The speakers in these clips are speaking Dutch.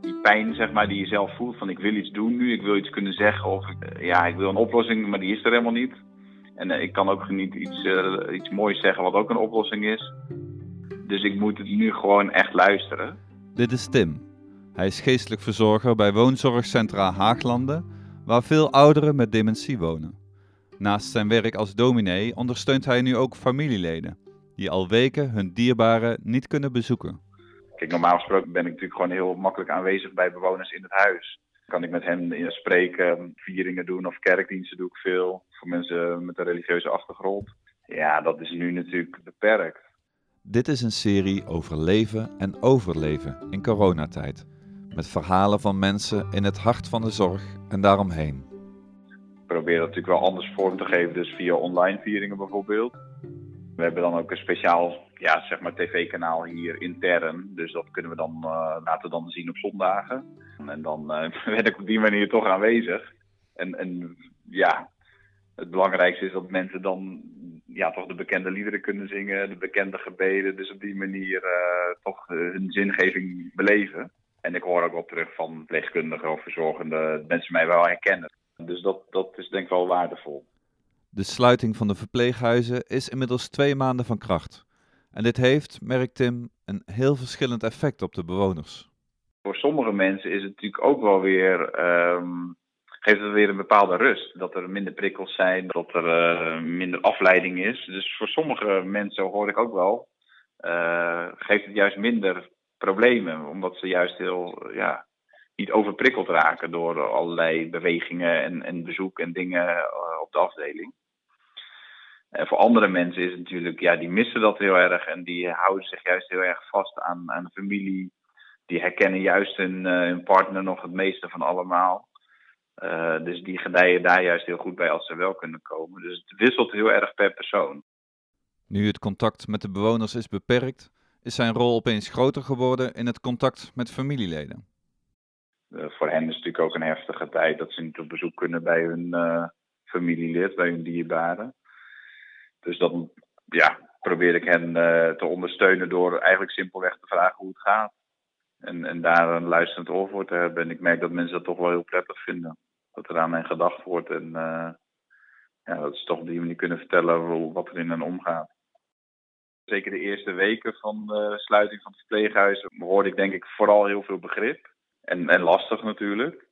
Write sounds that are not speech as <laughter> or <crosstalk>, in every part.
Die pijn, zeg maar, die je zelf voelt van ik wil iets doen nu, ik wil iets kunnen zeggen of eh, ja, ik wil een oplossing, maar die is er helemaal niet. En eh, ik kan ook niet iets, eh, iets moois zeggen wat ook een oplossing is. Dus ik moet het nu gewoon echt luisteren. Dit is Tim. Hij is geestelijk verzorger bij woonzorgcentra Haaglanden, waar veel ouderen met dementie wonen. Naast zijn werk als dominee ondersteunt hij nu ook familieleden, die al weken hun dierbaren niet kunnen bezoeken. Kijk, normaal gesproken ben ik natuurlijk gewoon heel makkelijk aanwezig bij bewoners in het huis. Kan ik met hen spreken, vieringen doen of kerkdiensten doe ik veel. Voor mensen met een religieuze achtergrond. Ja, dat is nu natuurlijk beperkt. Dit is een serie over leven en overleven in coronatijd. Met verhalen van mensen in het hart van de zorg en daaromheen. Probeer dat natuurlijk wel anders vorm te geven, dus via online vieringen bijvoorbeeld. We hebben dan ook een speciaal ja, zeg maar tv-kanaal hier intern. Dus dat kunnen we dan uh, laten dan zien op zondagen. En dan uh, <laughs> ben ik op die manier toch aanwezig. En, en ja, het belangrijkste is dat mensen dan ja, toch de bekende liederen kunnen zingen, de bekende gebeden. Dus op die manier uh, toch hun zingeving beleven. En ik hoor ook wel terug van verpleegkundigen of verzorgenden dat mensen mij wel herkennen. Dus dat, dat is denk ik wel waardevol. De sluiting van de verpleeghuizen is inmiddels twee maanden van kracht. En dit heeft, merkt Tim, een heel verschillend effect op de bewoners. Voor sommige mensen is het natuurlijk ook wel weer, um, geeft het weer een bepaalde rust. Dat er minder prikkels zijn, dat er uh, minder afleiding is. Dus voor sommige mensen hoor ik ook wel, uh, geeft het juist minder problemen. Omdat ze juist heel, ja, niet overprikkeld raken door allerlei bewegingen en, en bezoek en dingen uh, op de afdeling. En voor andere mensen is het natuurlijk, ja, die missen dat heel erg en die houden zich juist heel erg vast aan, aan familie. Die herkennen juist hun, uh, hun partner nog het meeste van allemaal. Dus die gedijen daar juist heel goed bij als ze wel kunnen komen. Dus het wisselt heel erg per persoon. Nu het contact met de bewoners is beperkt, is zijn rol opeens groter geworden in het contact met familieleden. Uh, voor hen is het natuurlijk ook een heftige tijd dat ze niet op bezoek kunnen bij hun familielid, bij hun dierbaren. Dus dan ja, probeer ik hen uh, te ondersteunen door eigenlijk simpelweg te vragen hoe het gaat. En, en daar een luisterend oor voor te hebben. En ik merk dat mensen dat toch wel heel prettig vinden. Dat er aan hen gedacht wordt. En ja, dat ze toch op die manier kunnen vertellen wat er in hen omgaat. Zeker de eerste weken van de sluiting van het verpleeghuis hoorde ik denk ik vooral heel veel begrip. En, en lastig natuurlijk.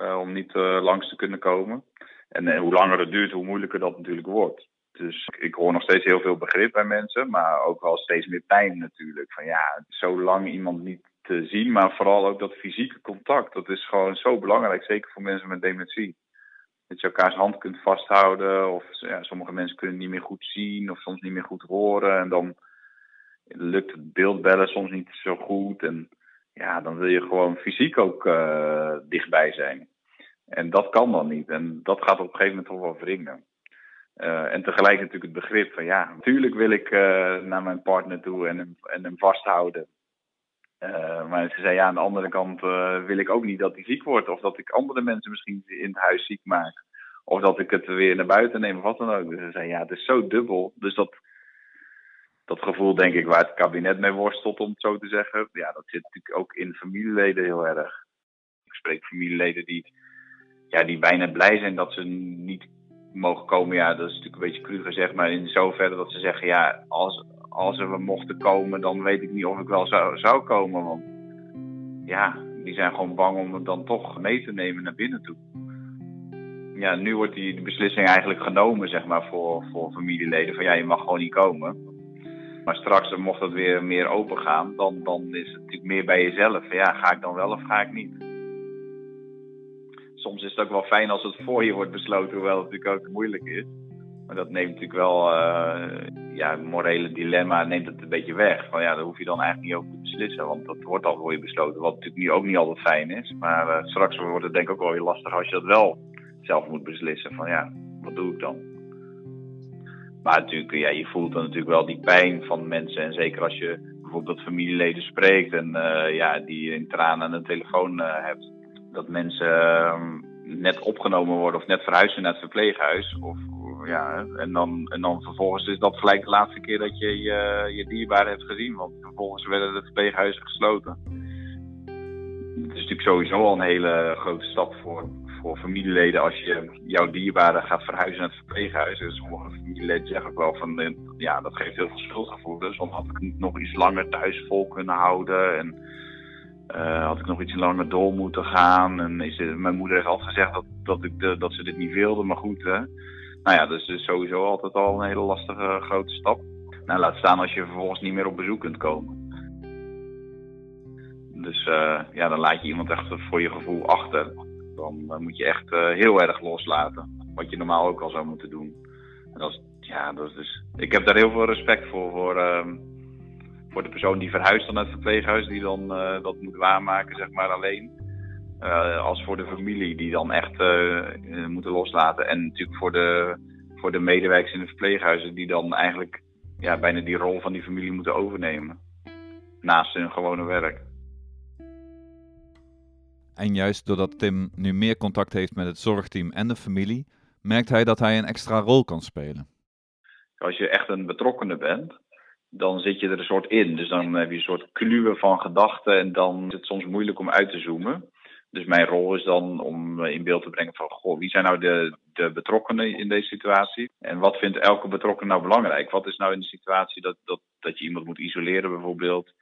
Uh, om niet uh, langs te kunnen komen. En, en hoe langer het duurt, hoe moeilijker dat natuurlijk wordt. Dus ik hoor nog steeds heel veel begrip bij mensen, maar ook wel steeds meer pijn natuurlijk. Van ja, zo lang iemand niet te zien, maar vooral ook dat fysieke contact. Dat is gewoon zo belangrijk, zeker voor mensen met dementie. Dat je elkaars hand kunt vasthouden, of ja, sommige mensen kunnen niet meer goed zien, of soms niet meer goed horen. En dan lukt het beeldbellen soms niet zo goed. En ja, dan wil je gewoon fysiek ook uh, dichtbij zijn. En dat kan dan niet. En dat gaat op een gegeven moment toch wel wringen. Uh, en tegelijk natuurlijk het begrip van ja, natuurlijk wil ik uh, naar mijn partner toe en hem, en hem vasthouden. Maar ze zei ja, aan de andere kant wil ik ook niet dat hij ziek wordt. Of dat ik andere mensen misschien in het huis ziek maak. Of dat ik het weer naar buiten neem of wat dan ook. Dus ze zei ja, het is zo dubbel. Dus dat, dat gevoel denk ik waar het kabinet mee worstelt om het zo te zeggen. Ja, dat zit natuurlijk ook in familieleden heel erg. Ik spreek familieleden die, ja, die bijna blij zijn dat ze niet mogen komen, ja, dat is natuurlijk een beetje cru gezegd, maar in zoverre dat ze zeggen, ja, als, als we mochten komen, dan weet ik niet of ik wel zou, zou komen. Want ja, die zijn gewoon bang om het dan toch mee te nemen naar binnen toe. Ja, nu wordt die beslissing eigenlijk genomen, zeg maar, voor, voor familieleden. Van ja, je mag gewoon niet komen. Maar straks, mocht dat weer meer open gaan, dan, dan is het natuurlijk meer bij jezelf. Ja, ga ik dan wel of ga ik niet? soms is het ook wel fijn als het voor je wordt besloten, hoewel het natuurlijk ook moeilijk is. Maar dat neemt natuurlijk wel, uh, ja, het morele dilemma neemt het een beetje weg. Van ja, daar hoef je dan eigenlijk niet over te beslissen, want dat wordt al voor je besloten. Wat natuurlijk nu ook niet altijd fijn is. Maar uh, straks wordt het denk ik ook wel weer lastig als je dat wel zelf moet beslissen. Van ja, wat doe ik dan? Maar natuurlijk, ja, je voelt dan natuurlijk wel die pijn van mensen. En zeker als je bijvoorbeeld familieleden spreekt en uh, ja, die in tranen aan de telefoon hebt dat mensen uh, net opgenomen worden of net verhuizen naar het verpleeghuis. Of ja, en, dan, en dan vervolgens is dat gelijk de laatste keer dat je je, je hebt gezien. Want vervolgens werden de verpleeghuizen gesloten. Het is natuurlijk sowieso al een hele grote stap voor, voor familieleden als je jouw dierbaren gaat verhuizen naar het verpleeghuis. Dus sommige familieleden zeggen ook wel van, eh, ja, dat geeft heel veel schuldgevoel. Dus had ik nog iets langer thuis vol kunnen houden. En uh, had ik nog iets langer door moeten gaan. En is mijn moeder heeft altijd gezegd dat, dat, ik de, dat ze dit niet wilde. Maar goed, hè. nou ja, dus is sowieso altijd al een hele lastige grote stap. Nou, laat staan als je vervolgens niet meer op bezoek kunt komen. Dus ja, dan laat je iemand echt voor je gevoel achter. Dan uh, moet je echt uh, heel erg loslaten. Wat je normaal ook al zou moeten doen. En dat is, ja, dat is dus, ik heb daar heel veel respect voor. Voor, voor de persoon die verhuist dan naar het verpleeghuis, die dan uh, dat moet waarmaken, zeg maar alleen. Als voor de familie, die dan echt moeten loslaten. En natuurlijk voor de, voor de medewerkers in de verpleeghuizen, die dan eigenlijk ja, bijna die rol van die familie moeten overnemen. Naast hun gewone werk. En juist doordat Tim nu meer contact heeft met het zorgteam en de familie, merkt hij dat hij een extra rol kan spelen. Als je echt een betrokkenen bent, dan zit je er een soort in. Dus dan heb je een soort kluwen van gedachten en dan is het soms moeilijk om uit te zoomen. Dus mijn rol is dan om in beeld te brengen van, goh, wie zijn nou de, de betrokkenen in deze situatie? En wat vindt elke betrokkenen nou belangrijk? Wat is nou in de situatie dat, dat, dat je iemand moet isoleren bijvoorbeeld?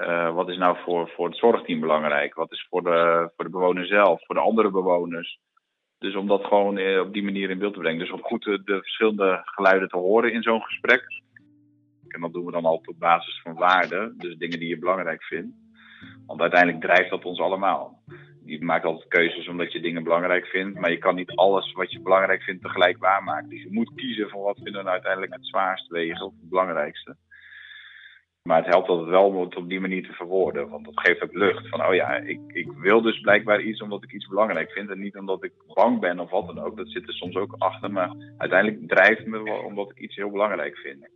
Uh, wat is nou voor, voor het zorgteam belangrijk? Wat is voor de, voor de bewoner zelf, voor de andere bewoners? Dus om dat gewoon op die manier in beeld te brengen. Dus om goed de, de verschillende geluiden te horen in zo'n gesprek. En dat doen we dan altijd op basis van waarden, dus dingen die je belangrijk vindt. Want uiteindelijk drijft dat ons allemaal. Je maakt altijd keuzes omdat je dingen belangrijk vindt, maar je kan niet alles wat je belangrijk vindt tegelijk waarmaken. Dus je moet kiezen van wat vinden we nou uiteindelijk het zwaarst wegen of het belangrijkste. Maar het helpt altijd wel om het op die manier te verwoorden. Want dat geeft ook lucht. Van, oh ja, ik, ik wil dus blijkbaar iets omdat ik iets belangrijk vind. En niet omdat ik bang ben of wat dan ook. Dat zit er soms ook achter. Maar uiteindelijk drijft me wel omdat ik iets heel belangrijk vind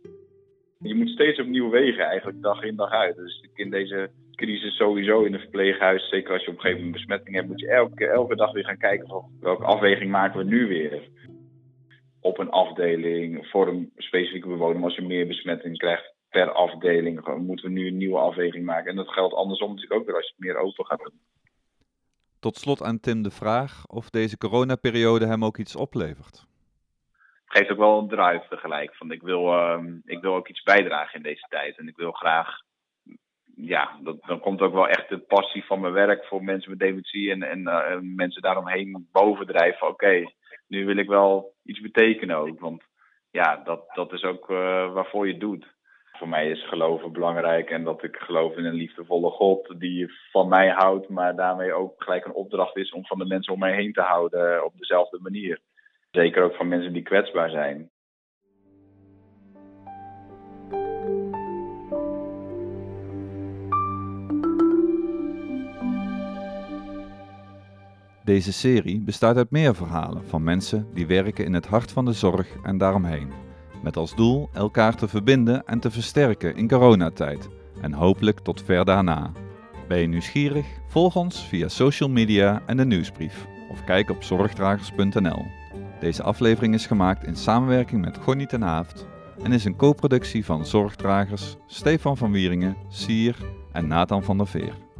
je moet steeds opnieuw wegen, eigenlijk dag in dag uit. Dus in deze crisis sowieso in een verpleeghuis, zeker als je op een gegeven moment besmetting hebt, moet je elke, elke dag weer gaan kijken van welke afweging maken we nu weer. Op een afdeling, voor een specifieke bewoner, als je meer besmetting krijgt per afdeling, moeten we nu een nieuwe afweging maken. En dat geldt andersom natuurlijk ook weer als je het meer open gaat doen. Tot slot aan Tim de vraag of deze coronaperiode hem ook iets oplevert geeft ook wel een drive tegelijk. Van ik, wil, uh, ik wil ook iets bijdragen in deze tijd. En ik wil graag, ja, dat, dan komt ook wel echt de passie van mijn werk voor mensen met dementie en, en uh, mensen daaromheen bovendrijven. Oké, nu wil ik wel iets betekenen ook. Want ja, dat, dat is ook uh, waarvoor je het doet. Voor mij is geloven belangrijk en dat ik geloof in een liefdevolle God die van mij houdt, maar daarmee ook gelijk een opdracht is om van de mensen om mij heen te houden op dezelfde manier. Zeker ook van mensen die kwetsbaar zijn. Deze serie bestaat uit meer verhalen van mensen die werken in het hart van de zorg en daaromheen. Met als doel elkaar te verbinden en te versterken in coronatijd en hopelijk tot ver daarna. Ben je nieuwsgierig? Volg ons via social media en de nieuwsbrief of kijk op zorgdragers.nl. Deze aflevering is gemaakt in samenwerking met Gonnie ten Haaft en is een co-productie van Zorgdragers, Stefan van Wieringen, Sier en Nathan van der Veer.